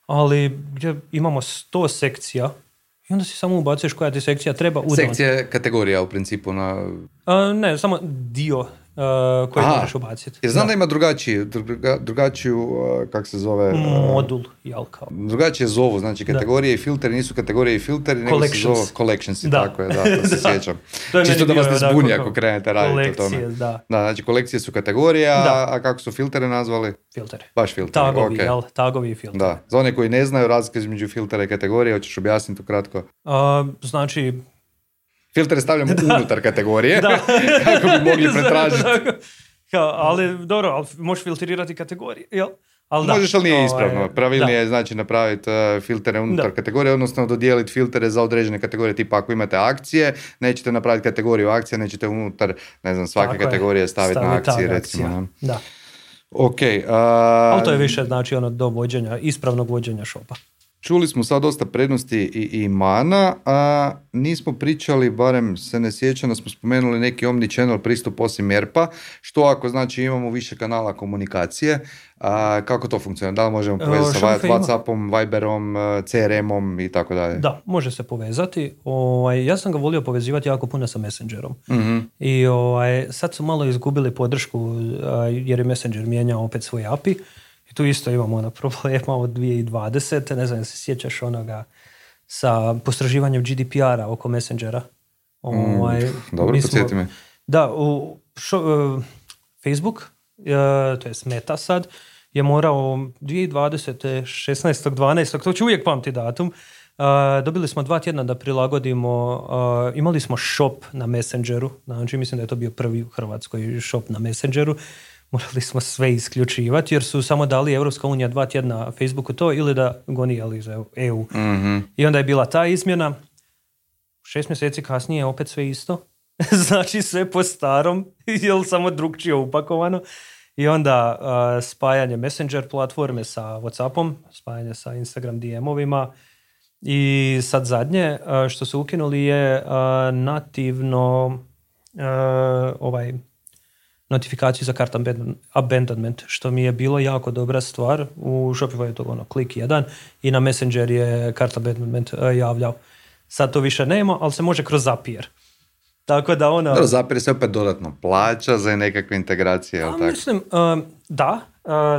ali gdje imamo 100 sekcija i onda si samo ubacuješ koja ti sekcija treba. Sekcija kategorija u principu na... Uh, ne, samo dio uh, koji možeš ubaciti. Jer znam da, ima drugačiji, drugačiju, uh, kak se zove... Uh, Modul, jel kao. Drugačije zovu, znači kategorije i filteri nisu kategorije i filteri, nego se zovu collections i tako je, da, to se [LAUGHS] sjećam. to Čisto da vas ne zbuni ako krenete raditi o tome. Da. da, znači kolekcije su kategorija, a kako su filtere nazvali? Filteri. Baš filteri, Tagovi, jel? Tagovi i filteri. Da, za one koji ne znaju razlike između filtera i kategorije, hoćeš objasniti ukratko? Uh, znači, Filtere stavljamo [LAUGHS] unutar kategorije [LAUGHS] kako bi mogli pretražiti. ali dobro, ali možeš filtrirati kategorije, jel? Ali Možeš, ali nije ispravno. Pravilnije je znači napraviti uh, filtere unutar kategorije, odnosno dodijeliti filtere za određene kategorije. Tipa ako imate akcije, nećete napraviti kategoriju akcija, nećete unutar, ne znam, svake kategorije staviti, na akcije, recimo. Da. Ok. Uh, ali to je više znači ono do vođenja, ispravnog vođenja šopa. Čuli smo sad dosta prednosti i, i mana, a nismo pričali, barem se ne sjećam da smo spomenuli neki omni-channel pristup osim ERPA, što ako znači imamo više kanala komunikacije, a, kako to funkcionira? Da li možemo povezati sa Whatsappom, Viberom, CRM-om i tako dalje? Da, može se povezati. Ovaj, ja sam ga volio povezivati jako puno sa Messengerom. mm I ovaj, sad su malo izgubili podršku jer je Messenger mijenjao opet svoj API tu isto imamo ono problema od 2020. Ne znam, se sjećaš onoga sa postraživanjem GDPR-a oko Messengera. Ovaj, mm, dobro, podsjeti me. Da, u šo, uh, Facebook, uh, to je Meta sad, je morao 2020. 16.12. to ću uvijek pamti datum, Uh, dobili smo dva tjedna da prilagodimo, uh, imali smo shop na Messengeru, znači mislim da je to bio prvi u Hrvatskoj shop na Messengeru morali smo sve isključivati jer su samo dali Europska unija dva tjedna Facebooku to ili da gonijali za EU. mm I onda je bila ta izmjena. Šest mjeseci kasnije opet sve isto. [LAUGHS] znači sve po starom, [LAUGHS] jel samo drugčije upakovano. I onda spajanje Messenger platforme sa Whatsappom, spajanje sa Instagram DM-ovima I sad zadnje uh, što su ukinuli je uh, nativno uh, ovaj notifikaciju za kart abandon- abandonment, što mi je bilo jako dobra stvar. U Shopify je to ono klik jedan i na Messenger je kart abandonment uh, javljao. Sad to više nema, ali se može kroz Zapier. Tako da ono... Dobro, Zapier se opet dodatno plaća za nekakve integracije, jel A, tako? mislim, um, da,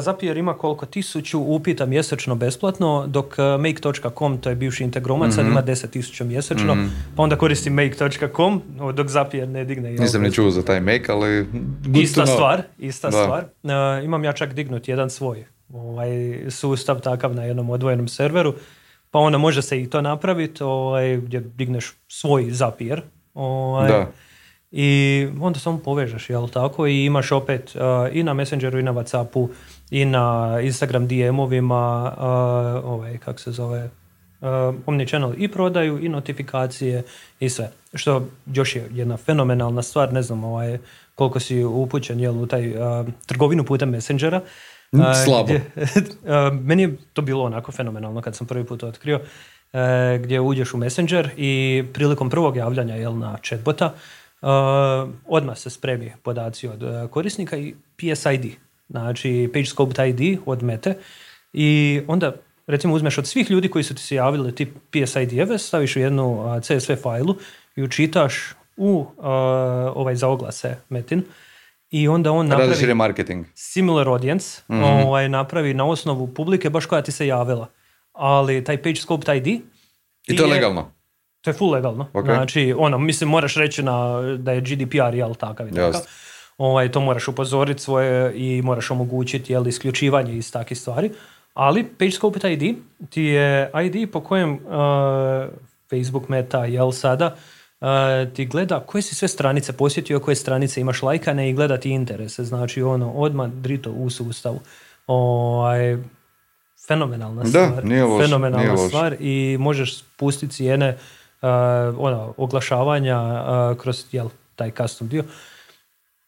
Zapier ima koliko tisuću upita mjesečno besplatno, dok uh, make.com, to je bivši integromat, sad Mhm. ima 10.000 mjesečno, pa onda koristi make.com, dok Zapier ne digne. Nisam ni čuo za taj Mac, ali Ista stvar, ista Da. stvar. Uh, imam ja čak dignut jedan svoj ovaj, sustav takav na jednom odvojenom serveru, pa onda može se i to napraviti, ovaj, gdje digneš svoj Zapier. Ovaj, Da. I onda samo povežeš, jel tako? I imaš opet uh, i na Messengeru i na Whatsappu i na Instagram DM-ovima, uh, ovaj, kak se zove, uh, Omnichannel i prodaju i notifikacije i sve. Što još je jedna fenomenalna stvar, ne znam ovaj, koliko si upućen jel, u taj uh, trgovinu putem Messengera. Mm, uh, slabo. gdje- [LAUGHS] uh, meni je to bilo onako fenomenalno kad sam prvi put otkrio, uh, gdje uđeš u Messenger i prilikom prvog javljanja jel, na chatbota, odmah se spremi podaci od uh, korisnika i PSID, znači Page Scoped ID od Mete i onda recimo uzmeš od svih ljudi koji su ti se javili ti PSID-eve, staviš u jednu uh, CSV fajlu i učitaš u ovaj za oglase Metin i onda on napravi marketing. similar audience, Mhm. ovaj, napravi na osnovu publike baš koja ti se javila. Ali taj page scoped ID I to je legalno. To je full legalno. Ok. Znači, ono, mislim, moraš reći na, da je GDPR, jel, takav i takav. Ovaj, to moraš upozoriti svoje i moraš omogućiti, jel, isključivanje iz takvih stvari. Ali PageScope ID ti je ID po kojem uh, Facebook meta, jel, sada, uh, ti gleda koje si sve stranice posjetio, koje stranice imaš lajkane i gleda ti interese. Znači, ono, odmah drito u sustavu. Ovaj, fenomenalna Da, stvar. nije loše, fenomenalna nije stvar i možeš spustiti cijene uh, ono, oglašavanja uh, kroz jel, taj custom dio.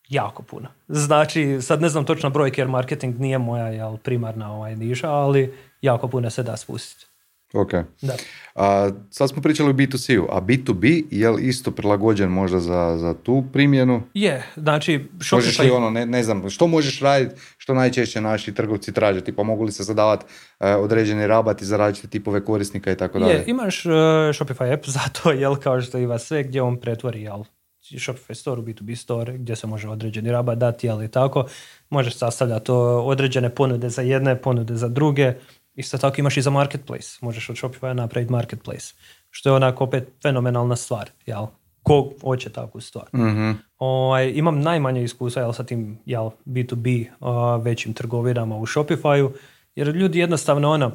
Jako puno. Znači, sad ne znam točno brojke jer marketing nije moja jel, primarna ovaj niša, ali jako puno se da spustiti. Ok. Da. A, sad smo pričali o B2C-u, a B2B je li isto prilagođen možda za, za tu primjenu? Je, znači, Možeš li ono, ne, ne znam, što možeš raditi, što najčešće naši trgovci traže, tipa mogu li se zadavati e, određeni rabati za različite tipove korisnika i tako dalje. je, imaš uh, Shopify app za to, jel, kao što ima sve, gdje on pretvori, jel, Shopify store u B2B store, gdje se može određeni rabat dati, jel, i tako. Možeš sastavljati određene ponude za jedne, ponude za druge. Isto tako imaš i za marketplace. Možeš od Shopify napraviti marketplace. Što je onako opet fenomenalna stvar, jel? Ko hoće takvu stvar. Mhm. Ovaj, imam najmanje iskustva jel, sa tim jel, B2B a, većim trgovinama u Shopify-u, jer ljudi jednostavno ono,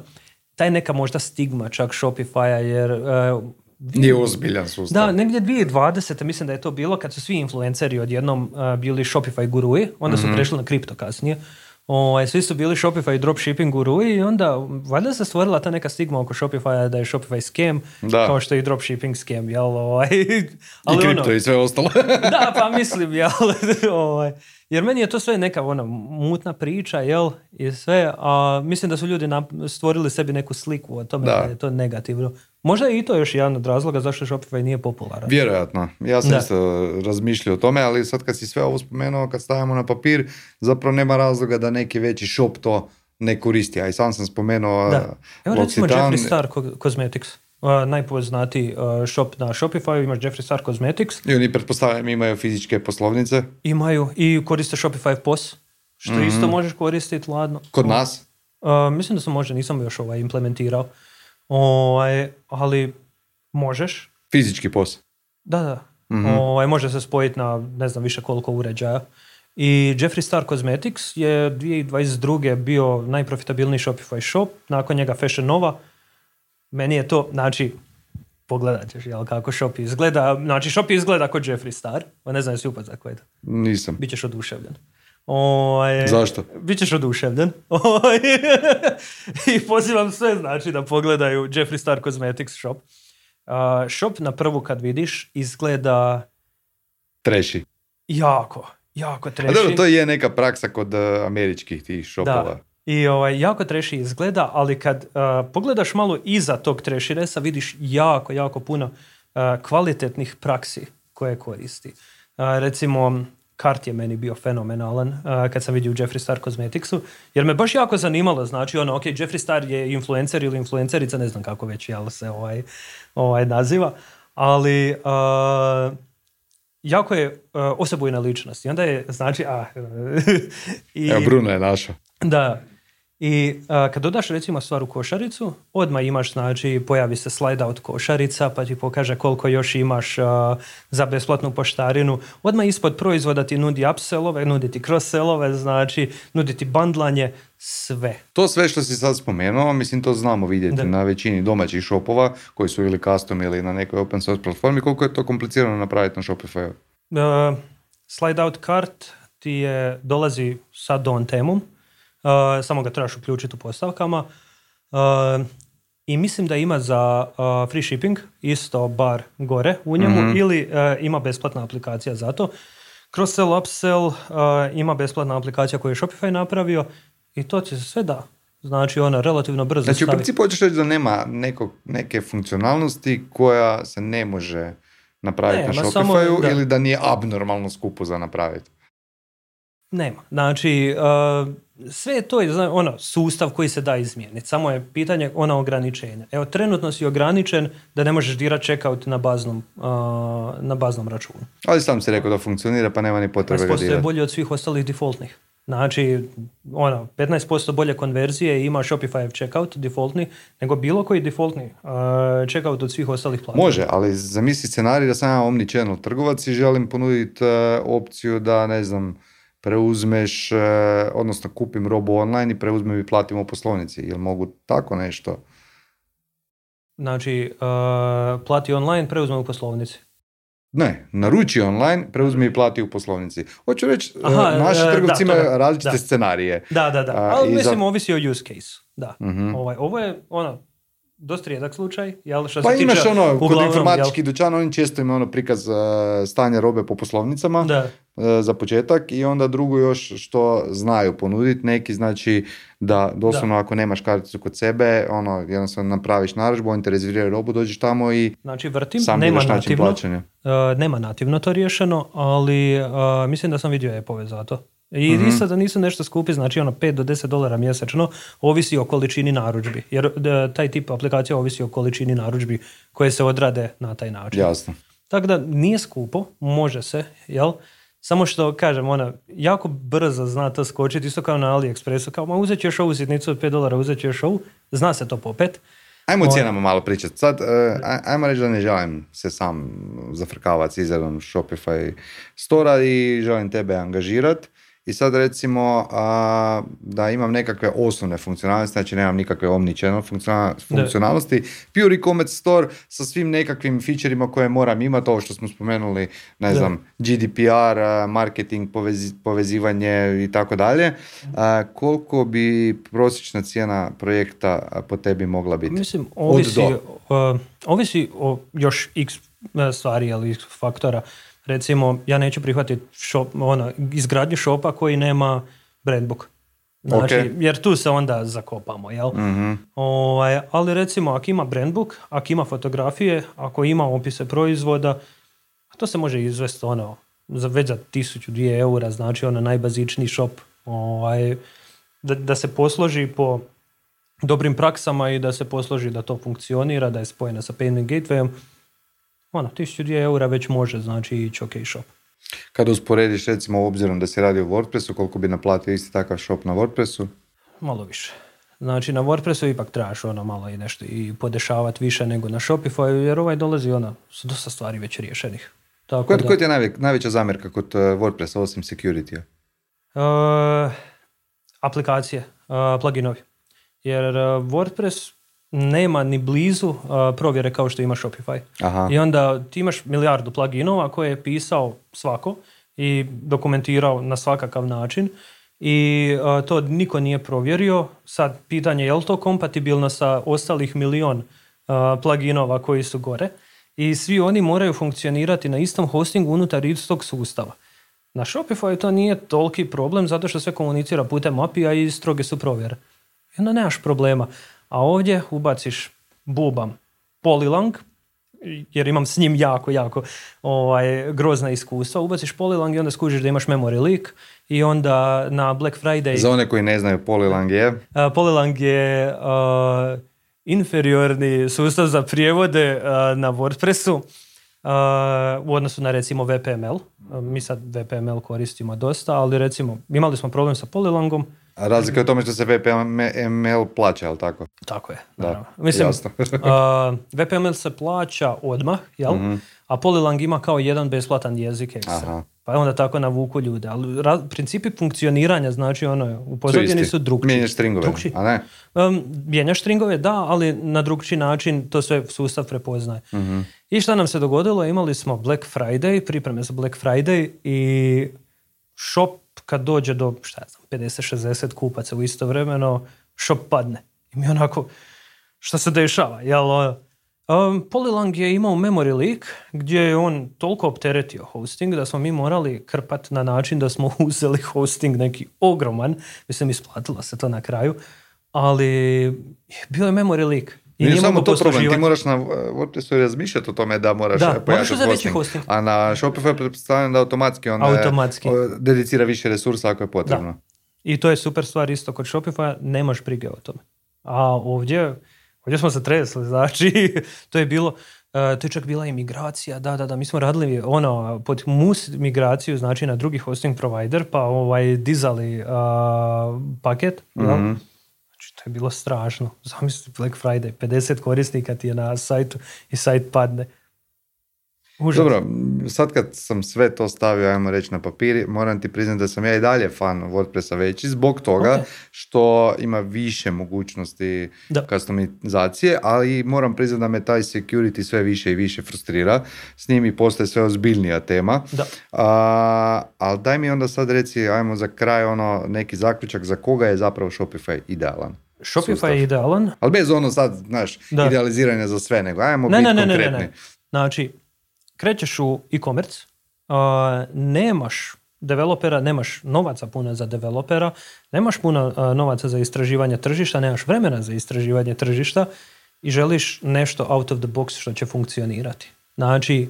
taj neka možda stigma čak Shopify-a, jer e, Nije ozbiljan sustav. da, negdje 2020. mislim da je to bilo kad su svi influenceri odjednom uh, bili Shopify guruji, onda su prešli na kripto kasnije. Ovaj, svi su bili Shopify i dropshipping guruji i onda valjda se stvorila ta neka stigma oko Shopify da je Shopify scam, Da. kao što je i dropshipping scam, jel? Ovaj, [LAUGHS] I ali kripto ono, i sve ostalo. [LAUGHS] [LAUGHS] da, pa mislim, jel? ovaj, jer meni je to sve neka ona mutna priča, jel? I sve, a mislim da su ljudi stvorili sebi neku sliku o tome da. Da. je to negativno. Možda je i to još jedan od razloga zašto Shopify nije popularan. Vjerojatno. Ja sam Da. isto razmišljao o tome, ali sad kad si sve ovo spomenuo, kad stavimo na papir, zapravo nema razloga da neki veći shop to ne koristi. A i sam sam spomenuo Da. Evo recimo L'Occitane. Jeffree Star Co- Cosmetics. Uh, najpoznatiji uh, shop na Shopify, imaš Jeffree Star Cosmetics. I oni pretpostavljam imaju fizičke poslovnice. Imaju i koriste Shopify POS, što isto možeš koristiti, ladno. Kod nas? Uh, mislim da sam možda, nisam još ovaj implementirao. Ovaj, ali možeš. Fizički pos. Da, da. Ovaj, može se spojiti na ne znam više koliko uređaja. I Jeffree Star Cosmetics je 2022. bio najprofitabilniji Shopify shop, nakon njega Fashion Nova. Meni je to, znači, pogledat ćeš jel, kako shop izgleda. Znači, shop izgleda kao Jeffree Star. Pa ne znam jesi upoznat ko je to. Nisam. Bićeš oduševljen. Ovaj, Zašto? Bićeš oduševljen. Ovaj, [LAUGHS] I pozivam sve znači da pogledaju Jeffree Star Cosmetics shop. Uh, shop na prvu kad vidiš izgleda Treši. jako, jako A treši. dobro, to je neka praksa kod eh, američkih tih shopova. I ovaj, jako treši izgleda, ali kad uh, pogledaš malo iza tog treširesa, vidiš jako, jako puno uh, kvalitetnih praksi koje koristi. Uh, recimo, kart je meni bio fenomenalan uh, kad sam vidio u Jeffree Star Cosmeticsu, jer me baš jako zanimalo, znači ono, ok, Jeffree Star je influencer ili influencerica, ne znam kako već jel se ovaj, ovaj naziva, ali uh, jako je uh, osebujna ličnost i onda je, znači, a... [LAUGHS] i, Evo, Bruno je našao. Da, i a, kad dodaš recimo stvar u košaricu, odmah imaš, znači, pojavi se slide out košarica, pa ti pokaže koliko još imaš za besplatnu poštarinu. Odmah ispod proizvoda ti nudi upsellove, nudi ti cross-sellove, znači, nudi ti bandlanje, sve. To sve što si sad spomenuo, mislim to znamo vidjeti na većini domaćih shopova koji su ili custom ili na nekoj open source platformi, koliko je to komplicirano napraviti na Shopify? Uh, slide out kart ti je, dolazi sa don temom, Uh, samo ga trebaš uključiti u postavkama. Uh, I mislim da ima za uh, free shipping isto bar gore u njemu mhm. ili ima besplatna aplikacija za to. Cross-sell, upsell, ima besplatna aplikacija koju je Shopify napravio i to će se sve da. Znači ona relativno brzo Znači u principu hoćeš reći da nema neko, neke funkcionalnosti koja se ne može napraviti na Shopify da. ili da nije abnormalno skupo za napraviti. Nema. Znači, uh, sve je to ono, sustav koji se da izmijeniti. Samo je pitanje ona ograničenja. Evo, trenutno si ograničen da ne možeš dirati checkout na baznom, uh, na baznom računu. Ali sam si rekao da funkcionira, pa nema ni potrebe ga je bolji od svih ostalih defaultnih. Znači, ono, 15% bolje konverzije ima Shopify checkout defaultni nego bilo koji defaultni uh, checkout od svih ostalih platforma. Može, ali zamisli scenarij da sam ja omnichannel trgovac i želim ponuditi uh, opciju da, ne znam, preuzmeš, e, odnosno kupim robu online i preuzmem i platim u poslovnici. Jel mogu tako nešto? Znači, uh, plati online, preuzmem u poslovnici. Ne, naruči online, preuzmi i plati u poslovnici. Hoću reći, e, Aha, naši trgovci imaju različite scenarije. Da, da, da. Ali mislim, ovisi o use case. Da. uh Ovaj, ovo je ono, dosta rijedak slučaj, jel? Što pa se imaš tiče, ono, uglavnom, kod informatičkih dućana, oni često imaju ono prikaz uh, stanja robe po poslovnicama da. Uh, za početak i onda drugo još što znaju ponuditi, neki znači da doslovno da. ako nemaš karticu kod sebe, ono, jednostavno napraviš narudžbu, oni te rezerviraju robu, dođeš tamo i znači, vrtim, sam nema nativno, uh, nema nativno to riješeno, ali mislim da sam vidio epove za to. I mm-hmm. isto da nisu nešto skupi, znači ono 5 do 10 dolara mjesečno, ovisi o količini narudžbi. Jer taj tip aplikacija ovisi o količini narudžbi koje se odrade na taj način. Jasno. Tako da nije skupo, može se, jel? Samo što, kažem, ona, jako brzo zna to skočiti, isto kao na AliExpressu, kao, ma uzet ćeš ovu sitnicu od 5 dolara, uzet ćeš ovu, zna se to popet. Ajmo o cijenama malo pričati. Sad, uh, ajmo reći da ne želim se sam zafrkavati s izradom Shopify stora i želim tebe angažirati i sad recimo a, da imam nekakve osnovne funkcionalnosti, znači nemam nikakve omnichannel funkcionalnosti, pure e-commerce store sa svim nekakvim featureima koje moram imati, ovo što smo spomenuli, ne znam, GDPR, marketing, povezivanje i tako dalje. Koliko bi prosječna cijena projekta po tebi mogla biti? Mislim, ovisi, uh, ovisi o još x stvari, ali x faktora recimo, ja neću prihvatiti shop, ono, izgradnju šopa koji nema brandbook. Znači, jer tu se onda zakopamo, jel? mm Ovaj, ali recimo, ako ima brandbook, ako ima fotografije, ako ima opise proizvoda, to se može izvesti ono, za već za tisuću, dvije eura, znači ono najbazičniji shop, ovaj, da, da se posloži po dobrim praksama i da se posloži da to funkcionira, da je spojena sa payment gatewayom, ono, 1002 eura već može znači ići ok shop. Kada usporediš recimo obzirom da se radi o WordPressu, koliko bi naplatio isti takav shop na WordPressu? Malo više. Znači na WordPressu ipak trebaš ono malo i nešto i podešavati više nego na Shopify jer ovaj dolazi ono, su dosta stvari već riješenih. Tako koja, da... je najveća zamjerka kod uh, WordPressa osim security uh, aplikacije, uh, pluginovi. Jer WordPress nema ni blizu uh, provjere kao što ima Shopify. Aha. I onda ti imaš milijardu pluginova koje je pisao svako i dokumentirao na svakakav način i uh, to niko nije provjerio. Sad pitanje je li to kompatibilno sa ostalih milion uh, pluginova koji su gore i svi oni moraju funkcionirati na istom hostingu unutar istog sustava. Na Shopify to nije toliki problem zato što sve komunicira putem API-a i stroge su provjere. I onda nemaš problema. A ovdje ubaciš bubam Polylang, jer imam s njim jako, jako ovaj, grozna iskustva. Ubaciš Polylang i onda skužiš da imaš memory leak i onda na Black Friday... Za one koji ne znaju, Polylang je? Uh, Polylang je uh, inferiorni sustav za prijevode uh, na WordPressu uh, u odnosu na recimo VPML. mi sad VPML koristimo dosta, ali recimo imali smo problem sa Polylangom, a razlika je u tome što se VPML plaća, jel tako? Tako je, Da, Mislim, jasno. [LAUGHS] VPML se plaća odmah, jel? mm A Polylang ima kao jedan besplatan jezik ekstra. Pa je onda tako navuku ljude. Ali principi funkcioniranja, znači ono, u pozadini su drugčiji. Mijenjaš stringove, a ne? Um, mijenjaš stringove, da, ali na drugčiji način to sve sustav prepoznaje. mm I šta nam se dogodilo? Imali smo Black Friday, pripreme za Black Friday i shop kad dođe do, šta znam, 50-60 kupaca u istovremeno, shop padne. I mi onako, šta se dešava? Jel, um, Polylang je imao memory leak gdje je on toliko opteretio hosting da smo mi morali krpat na način da smo [LAUGHS] uzeli hosting neki ogroman, mislim isplatilo se to na kraju, ali bio je memory leak. I nije samo to problem, ti moraš na WordPressu razmišljati o tome da moraš da, pojačati hosting, hosting, a na Shopify pretpostavljam da automatski on automatski. dedicira više resursa ako je potrebno. Da. I to je super stvar isto kod Shopify, nemaš brige o tome. A ovdje, ovdje smo se tresli, [LAUGHS] znači to je bilo, uh, to je čak bila i migracija, da, da, da, mi smo radili ono, pod mus migraciju, znači na drugi hosting provider, pa ovaj, dizali uh, paket, mm Znači, to je bilo strašno. Zamisli Black Friday, 50 korisnika ti je na sajtu i sajt padne. Užas. Dobro, sad kad sam sve to stavio, ajmo reći na papiri, moram ti priznati da sam ja i dalje fan WordPressa veći zbog toga što ima više mogućnosti da. customizacije, ali moram priznati da me taj security sve više i više frustrira. S njim i postaje sve ozbiljnija tema. Da. A, ali daj mi onda sad reci, ajmo za kraj ono neki zaključak za koga je zapravo Shopify idealan. Shopify je idealan. Ali bez ono sad, znaš, idealiziranja za sve, nego ajmo ne, biti ne, konkretni. Ne, ne, ne. Znači, krećeš u e-commerce, nemaš developera, nemaš novaca puno za developera, nemaš puno novaca za istraživanje tržišta, nemaš vremena za istraživanje tržišta i želiš nešto out of the box što će funkcionirati. Znači,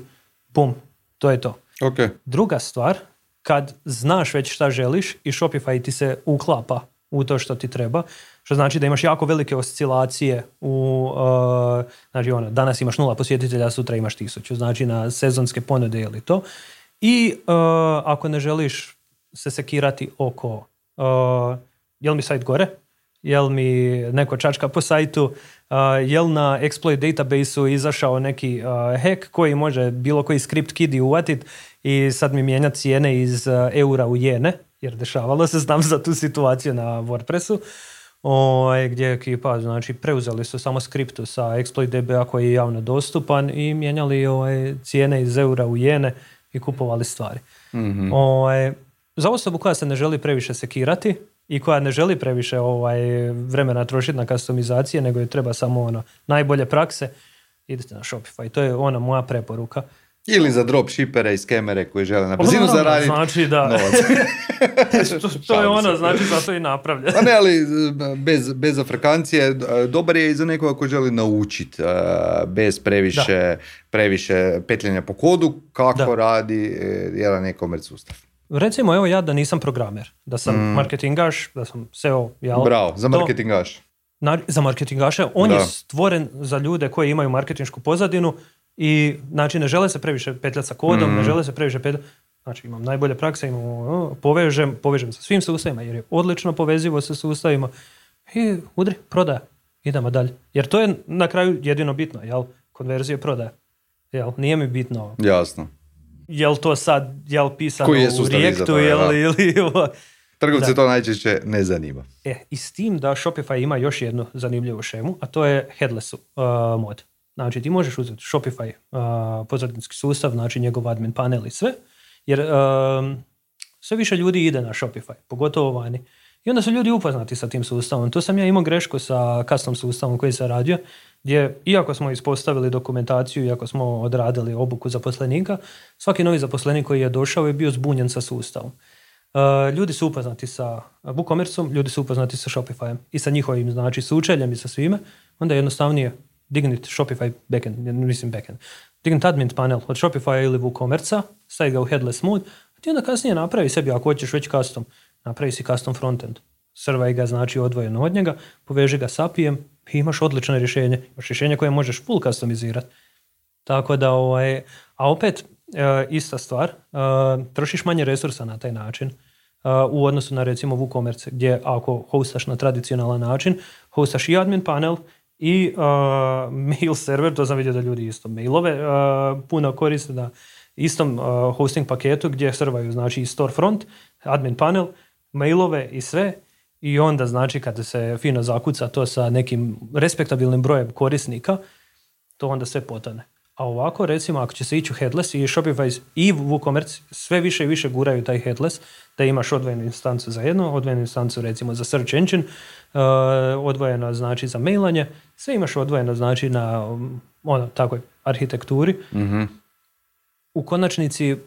pum, to je to. Okay. Druga stvar, kad znaš već šta želiš i Shopify ti se uklapa u to što ti treba, što znači da imaš jako velike oscilacije u, uh, znači ono, danas imaš nula posjetitelja, sutra imaš tisuću, znači na sezonske ponude ili to. I uh, ako ne želiš se sekirati oko uh, jel mi sajt gore, jel mi neko čačka po sajtu, jel na exploit database izašao neki hack koji može bilo koji script kidi uvatit i sad mi mijenja cijene iz eura u jene, jer dešavalo se, [LAUGHS] znam za tu situaciju na WordPressu. Ovaj, gdje je ekipa, znači preuzeli su samo skriptu sa exploit DBA koji je javno dostupan i mijenjali ovaj, cijene iz eura u jene i kupovali stvari. mm Ovaj, za osobu koja se ne želi previše sekirati i koja ne želi previše ovaj, vremena trošiti na customizacije, nego je treba samo ono najbolje prakse, idete na Shopify. To je ona moja preporuka. Ili za dropshippere i skemere koji žele na brzinu zaraditi znači da. novac. [LAUGHS] to, to je ono, znači zato i napravlja. Pa ne, ali bez, bez afrikancije, dobar je i za nekoga koji želi naučiti bez previše, previše petljenja po kodu kako radi e, jedan e-commerce sustav. Recimo, evo ja da nisam programer, da sam mm. marketingaš, da sam SEO, jel? Bravo, za marketingaš. Na, za marketingaše, on je stvoren za ljude koji imaju marketinšku pozadinu i znači ne žele se previše petljati sa kodom, ne mhm. žele se previše petljati. Znači imam najbolje prakse, imam, povežem, povežem sa svim sustavima jer je odlično povezivo sa sustavima i udri, prodaja. Idemo dalje. Jer to je na kraju jedino bitno, jel? Konverzije prodaja. Jel? Nije mi bitno. Jasno. Jel to sad, jel pisano Koji je u Reactu, jel, ili... Trgovce to najčešće ne zanima. E, i s tim da Shopify ima još jednu zanimljivu šemu, a to je headless uh, mod. Znači ti možeš uzeti Shopify uh, pozadinski sustav, znači njegov admin panel i sve, jer um, sve više ljudi ide na Shopify, pogotovo vani. I onda su ljudi upoznati sa tim sustavom. Tu sam ja imao grešku sa custom sustavom koji sam radio, gdje iako smo ispostavili dokumentaciju, iako smo odradili obuku zaposlenika, svaki novi zaposlenik koji je došao je bio zbunjen sa sustavom. Uh, ljudi su upoznati sa WooCommerceom, ljudi su upoznati sa Shopifyem i sa njihovim znači sučeljem i sa svime, onda je jednostavnije digniti Shopify backend, mislim backend, digniti admin panel od Shopify ili WooCommerce, staviti ga u headless mode, a ti onda kasnije napravi sebi, ako hoćeš već custom, napravi si custom frontend. Srvaj ga znači odvojeno od njega, poveži ga s API-em i imaš odlično rješenje. Imaš rješenje koje možeš full customizirati. Tako da, ovaj, a opet, e, ista stvar, e, trošiš manje resursa na taj način uh, u odnosu na recimo WooCommerce gdje ako hostaš na tradicionalan način, hostaš i admin panel i uh, mail server, to sam vidio da ljudi isto mailove uh, puno koriste da istom hosting paketu gdje srvaju znači i storefront, admin panel, mailove i sve i onda znači kada se fino zakuca to sa nekim respektabilnim brojem korisnika, to onda sve potane. A ovako, recimo, ako će se ići u headless i Shopify i WooCommerce sve više i više guraju taj headless, da imaš odvojenu instancu za jedno, odvojenu instancu recimo za search engine, uh, odvojeno znači za mailanje, sve imaš odvojeno znači na um, ono, takoj arhitekturi. Mhm. U konačnici uh,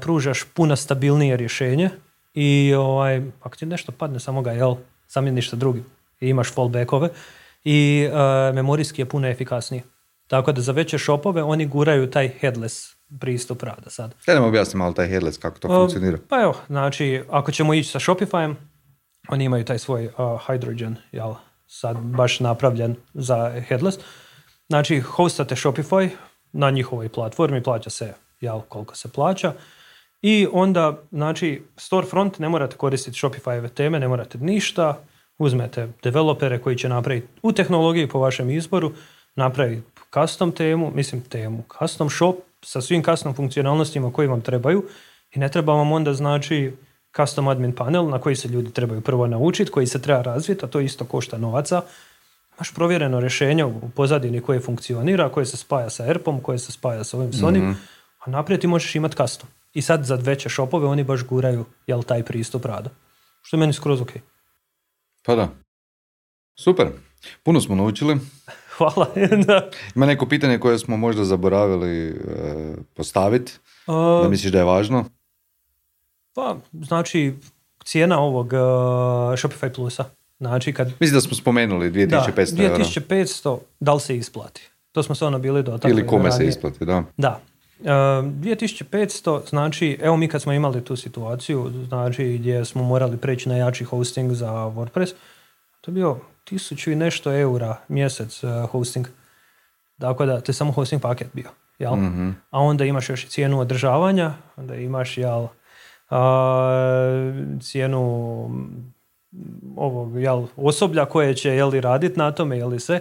pružaš puno stabilnije rješenje i ovaj, ako ti nešto padne, samo ga jel, zamjeniš sa drugim i imaš fallbackove i uh, memorijski je puno efikasnije. Tako da za veće shopove oni guraju taj headless pristup rada sad. Ja nam objasni malo taj headless, kako to Uh, funkcionira. Pa evo, znači, ako ćemo ići sa Shopifyem, oni imaju taj svoj uh, Hydrogen, jel, sad baš napravljen za headless. Znači, hostate Shopify na njihovoj platformi, plaća se, jel, koliko se plaća. I onda, znači, storefront ne morate koristiti Shopifyeve teme, ne morate ništa. Uzmete developere koji će napraviti u tehnologiji po vašem izboru, napraviti custom temu, mislim temu, custom shop sa svim custom funkcionalnostima koji vam trebaju i ne treba vam onda znači custom admin panel na koji se ljudi trebaju prvo naučiti, koji se treba razviti, a to isto košta novaca. Imaš provjereno rješenje u pozadini koje funkcionira, koje se spaja sa ERP-om, koje se spaja sa ovim s onim, a naprijed ti možeš imati custom. I sad za veće shopove oni baš guraju jel, taj pristup rada. Što je meni skroz ok. Pa da. Super. Puno smo naučili. [LAUGHS] Hvala. da. Ima neko pitanje koje smo možda zaboravili e, postaviti, da Uh, misliš da je važno? pa, znači, cijena ovog uh, Shopify Plusa. Znači, kad Mislim da smo spomenuli 2500 da, eura. 2500, da li se isplati? To smo se ono bili do Ili kome se isplati, da. Da. E, 2500, znači, evo mi kad smo imali tu situaciju, znači gdje smo morali preći na jači hosting za WordPress, to je bio tisuću i nešto eura mjesec eh, hosting. Dakle, da, to je samo hosting paket bio. Jel? Mm-hmm. A onda imaš još i cijenu održavanja, onda imaš jel, a, cijenu mm, ovog jel, osoblja koje će jel, radit na tome, ili se.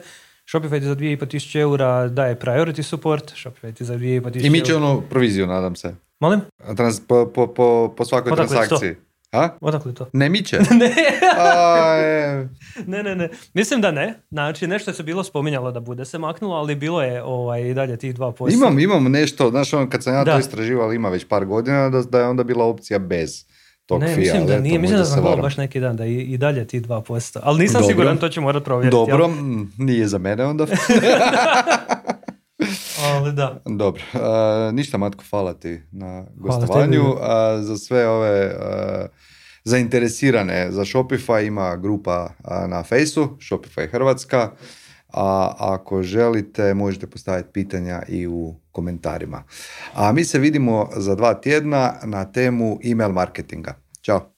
Shopify ti za 2500 eura daje priority support, Shopify ti za 2500 eura... I mi će ono proviziju, nadam se. Molim? Trans, po, po, po, po svakoj transakciji. A? Odakle to? Ne miće? [LAUGHS] ne. A, e, ne, ne, ne. Mislim da ne. Znači, nešto se bilo spominjalo da bude se maknulo, ali bilo je ovaj, i dalje tih 2%. imam, imam nešto, znaš, ono, kad sam ja Da. to istraživao, ima već par godina, da, da je onda bila opcija bez tog Ne, fija. mislim da ali nije. Mislim da sam gledao baš neki dan da i, i dalje ti 2%. Ali nisam Dobro. siguran, to ću morat provjeriti. Dobro, mm, nije za mene onda. [LAUGHS] Ali da. Dobro, a, ništa Matko, hvala ti na gostovanju. A, za sve ove a, zainteresirane za Shopify ima grupa na Fejsu, Shopify Hrvatska. A ako želite, možete postaviti pitanja i u komentarima. A mi se vidimo za dva tjedna na temu email marketinga. Ćao!